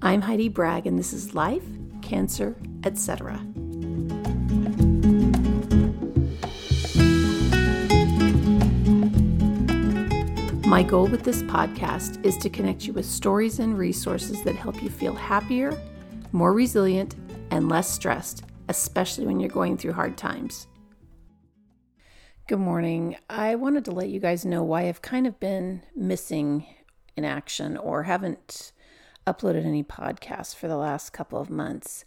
I'm Heidi Bragg, and this is Life, Cancer, etc. My goal with this podcast is to connect you with stories and resources that help you feel happier, more resilient, and less stressed, especially when you're going through hard times. Good morning. I wanted to let you guys know why I've kind of been missing in action or haven't uploaded any podcasts for the last couple of months.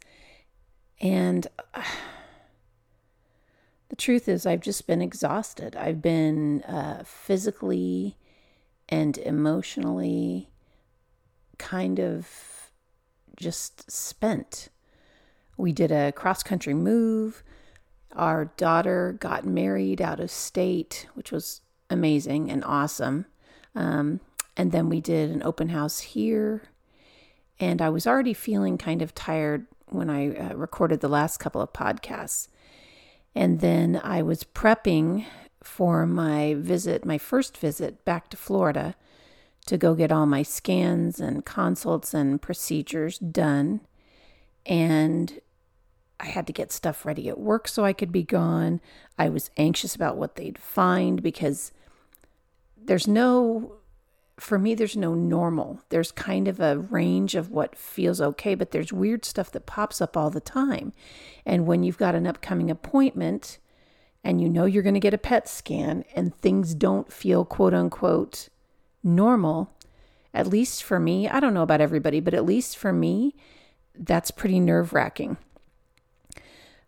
And uh, the truth is, I've just been exhausted. I've been uh, physically and emotionally kind of just spent. We did a cross country move. Our daughter got married out of state, which was amazing and awesome. Um, and then we did an open house here. And I was already feeling kind of tired when I uh, recorded the last couple of podcasts. And then I was prepping for my visit, my first visit back to Florida to go get all my scans and consults and procedures done. And I had to get stuff ready at work so I could be gone. I was anxious about what they'd find because there's no for me, there's no normal. There's kind of a range of what feels okay, but there's weird stuff that pops up all the time. And when you've got an upcoming appointment and you know you're going to get a PET scan and things don't feel quote unquote normal, at least for me, I don't know about everybody, but at least for me, that's pretty nerve wracking.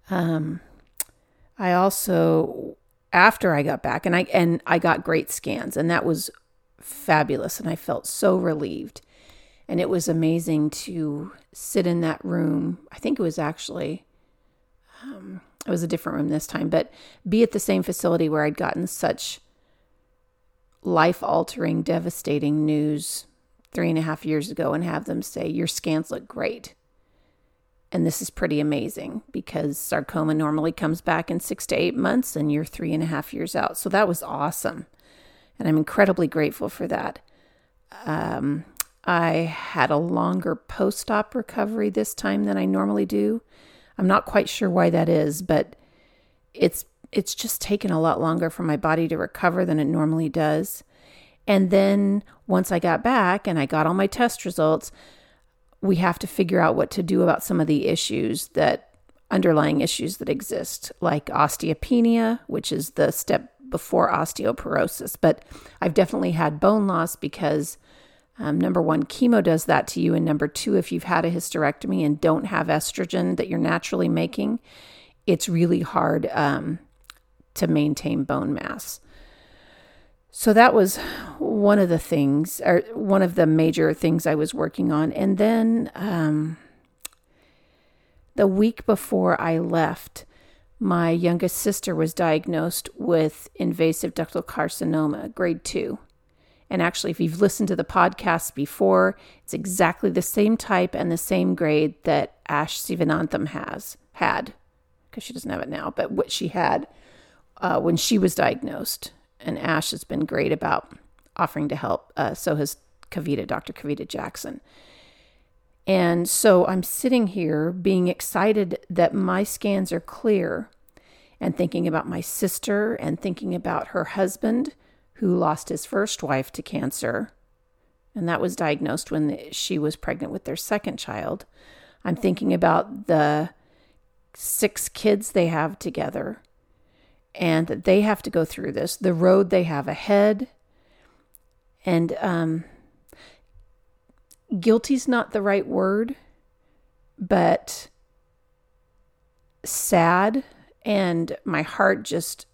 Um, I also after I got back and I and I got great scans and that was fabulous and I felt so relieved. And it was amazing to sit in that room. I think it was actually, um, it was a different room this time, but be at the same facility where I'd gotten such life altering, devastating news three and a half years ago and have them say, Your scans look great. And this is pretty amazing because sarcoma normally comes back in six to eight months and you're three and a half years out. So that was awesome and I'm incredibly grateful for that. Um, I had a longer post op recovery this time than I normally do. I'm not quite sure why that is, but it's it's just taken a lot longer for my body to recover than it normally does. And then once I got back and I got all my test results, we have to figure out what to do about some of the issues that underlying issues that exist, like osteopenia, which is the step before osteoporosis. But I've definitely had bone loss because um, number one, chemo does that to you. And number two, if you've had a hysterectomy and don't have estrogen that you're naturally making, it's really hard um, to maintain bone mass. So that was one of the things, or one of the major things I was working on. And then um, the week before I left, my youngest sister was diagnosed with invasive ductal carcinoma, grade two. And actually, if you've listened to the podcast before, it's exactly the same type and the same grade that Ash Sivanantham has had, because she doesn't have it now, but what she had uh, when she was diagnosed. And Ash has been great about offering to help. Uh, so has Kavita, Dr. Kavita Jackson. And so I'm sitting here being excited that my scans are clear and thinking about my sister and thinking about her husband who lost his first wife to cancer. And that was diagnosed when she was pregnant with their second child. I'm thinking about the six kids they have together and that they have to go through this, the road they have ahead. And um, guilty's not the right word, but sad and my heart just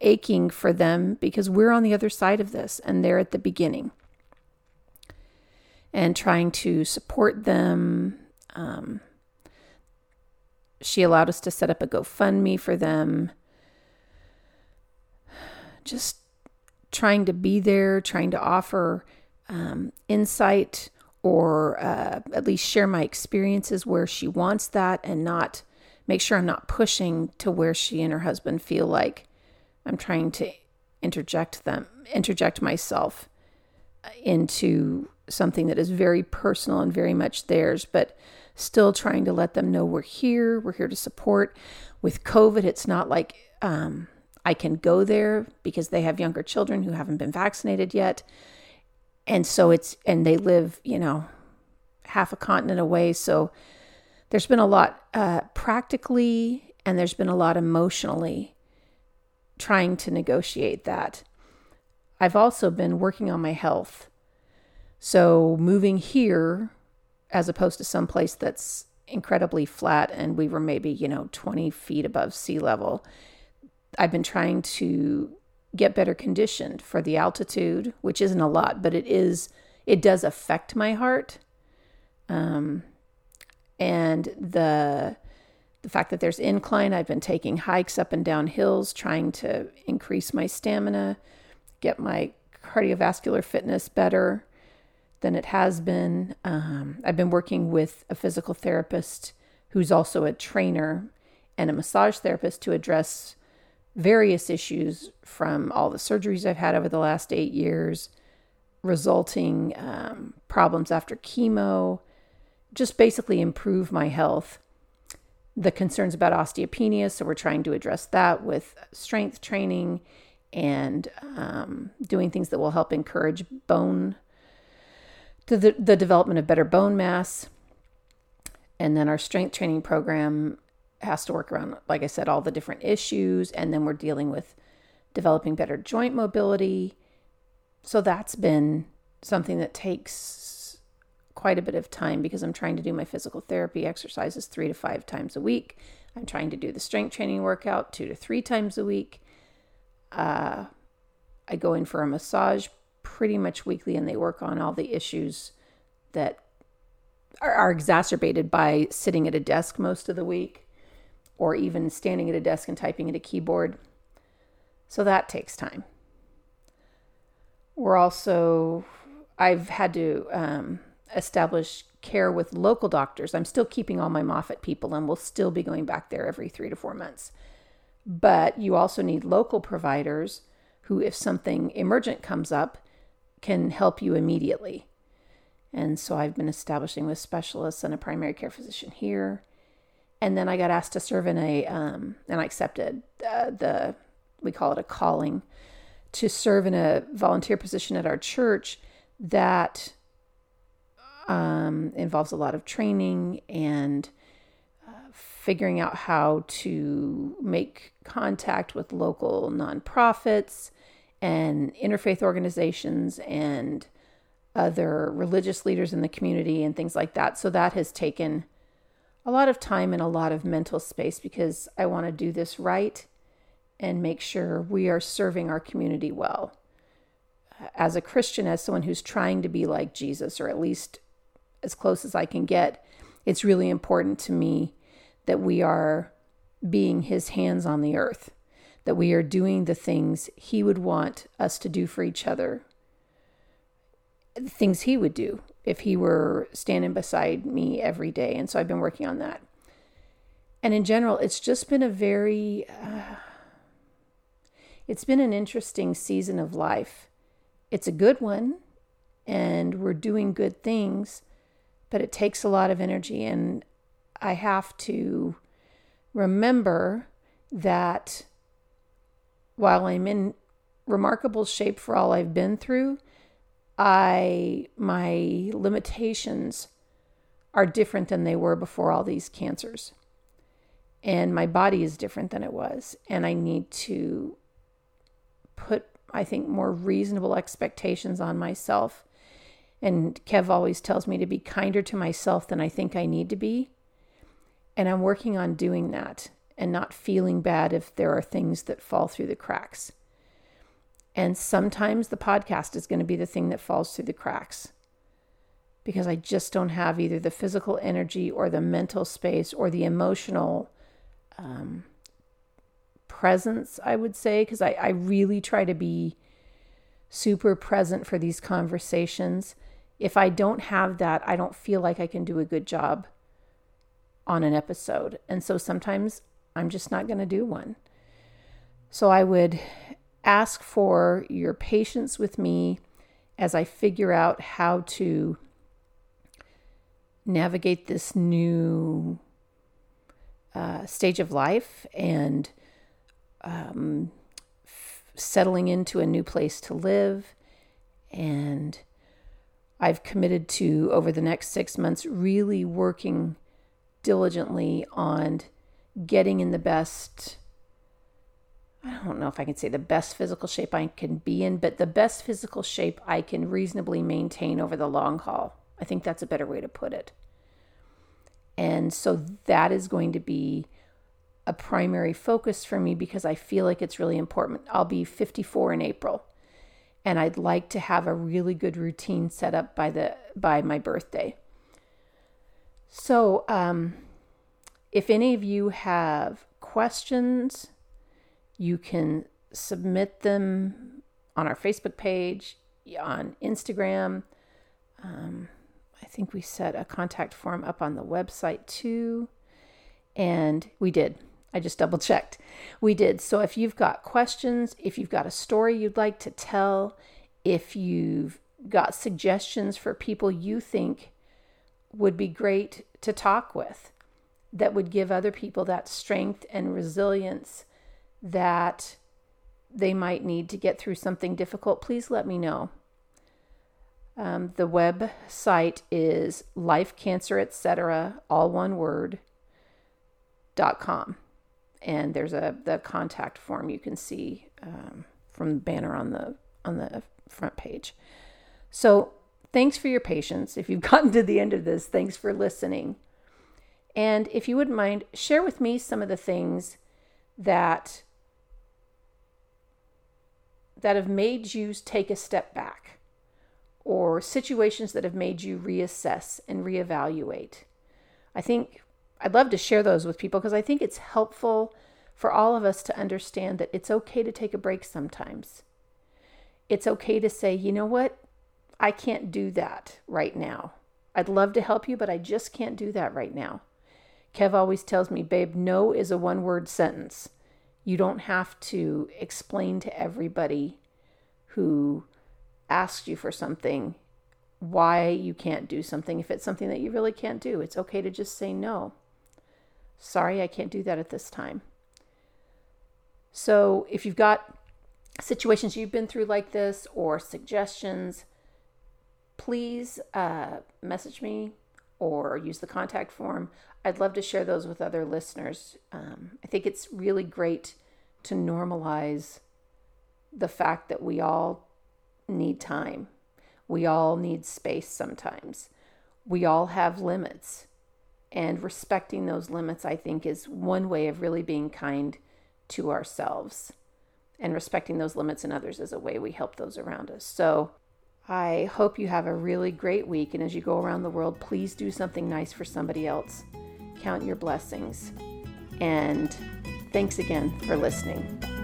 aching for them because we're on the other side of this and they're at the beginning and trying to support them. Um, she allowed us to set up a GoFundMe for them. Just trying to be there, trying to offer um, insight or uh, at least share my experiences where she wants that and not make sure I'm not pushing to where she and her husband feel like I'm trying to interject them, interject myself into something that is very personal and very much theirs, but still trying to let them know we're here, we're here to support. With COVID, it's not like um, I can go there because they have younger children who haven't been vaccinated yet. And so it's, and they live, you know, half a continent away. So there's been a lot uh, practically and there's been a lot emotionally trying to negotiate that. I've also been working on my health. So moving here as opposed to some place that's incredibly flat and we were maybe, you know, 20 feet above sea level. I've been trying to get better conditioned for the altitude, which isn't a lot, but it is it does affect my heart. Um, and the the fact that there's incline, I've been taking hikes up and down hills, trying to increase my stamina, get my cardiovascular fitness better than it has been. Um, I've been working with a physical therapist who's also a trainer and a massage therapist to address various issues from all the surgeries I've had over the last eight years, resulting um, problems after chemo, just basically improve my health. The concerns about osteopenia, so we're trying to address that with strength training and um, doing things that will help encourage bone, the, the development of better bone mass. And then our strength training program has to work around, like I said, all the different issues. And then we're dealing with developing better joint mobility. So that's been something that takes quite a bit of time because I'm trying to do my physical therapy exercises three to five times a week. I'm trying to do the strength training workout two to three times a week. Uh, I go in for a massage pretty much weekly and they work on all the issues that are, are exacerbated by sitting at a desk most of the week or even standing at a desk and typing at a keyboard. So that takes time. We're also, I've had to um, establish care with local doctors. I'm still keeping all my Moffitt people and we'll still be going back there every three to four months. But you also need local providers who, if something emergent comes up, can help you immediately. And so I've been establishing with specialists and a primary care physician here and then I got asked to serve in a, um, and I accepted uh, the, we call it a calling, to serve in a volunteer position at our church that um, involves a lot of training and uh, figuring out how to make contact with local nonprofits and interfaith organizations and other religious leaders in the community and things like that. So that has taken a lot of time and a lot of mental space because I want to do this right and make sure we are serving our community well. As a Christian, as someone who's trying to be like Jesus, or at least as close as I can get, it's really important to me that we are being his hands on the earth, that we are doing the things he would want us to do for each other, the things he would do if he were standing beside me every day. And so I've been working on that. And in general, it's just been a very, uh, it's been an interesting season of life. It's a good one, and we're doing good things, but it takes a lot of energy. And I have to remember that while I'm in remarkable shape for all I've been through, I my limitations are different than they were before all these cancers. And my body is different than it was. And I need to put, I think, more reasonable expectations on myself. And Kev always tells me to be kinder to myself than I think I need to be. And I'm working on doing that and not feeling bad if there are things that fall through the cracks. And sometimes the podcast is going to be the thing that falls through the cracks because I just don't have either the physical energy or the mental space or the emotional um, presence, I would say, because I, I really try to be super present for these conversations. If I don't have that, I don't feel like I can do a good job on an episode. And so sometimes I'm just not going to do one. So I would ask for your patience with me as I figure out how to navigate this new uh, stage of life and um, settling into a new place to live. And I've committed to, over the next six months, really working diligently on getting in the best. I don't know if I can say the best physical shape I can be in, but the best physical shape I can reasonably maintain over the long haul. I think that's a better way to put it. And so that is going to be a primary focus for me because I feel like it's really important. I'll be 54 in April and I'd like to have a really good routine set up by the by my birthday. So, um, if any of you have questions, you can submit them on our Facebook page, on Instagram. Um, I think we set a contact form up on the website too. And we did. I just double checked. We did. So if you've got questions, if you've got a story you'd like to tell, if you've got suggestions for people you think would be great to talk with, that would give other people that strength and resilience that they might need to get through something difficult, please let me know. Um, the website is life cancer etc all one word dot com and there's a the contact form you can see um, from the banner on the on the front page. So thanks for your patience if you've gotten to the end of this. Thanks for listening. And if you wouldn't mind share with me some of the things that that have made you take a step back or situations that have made you reassess and reevaluate. I think I'd love to share those with people because I think it's helpful for all of us to understand that it's okay to take a break sometimes. It's okay to say, you know what? I can't do that right now. I'd love to help you, but I just can't do that right now. Kev always tells me, babe, no is a one word sentence. You don't have to explain to everybody who asks you for something why you can't do something if it's something that you really can't do. It's okay to just say no. Sorry, I can't do that at this time. So, if you've got situations you've been through like this or suggestions, please uh, message me or use the contact form. I'd love to share those with other listeners. Um, I think it's really great to normalize the fact that we all need time. We all need space sometimes. We all have limits. And respecting those limits, I think, is one way of really being kind to ourselves. And respecting those limits in others is a way we help those around us. So I hope you have a really great week. And as you go around the world, please do something nice for somebody else. Count your blessings. And thanks again for listening.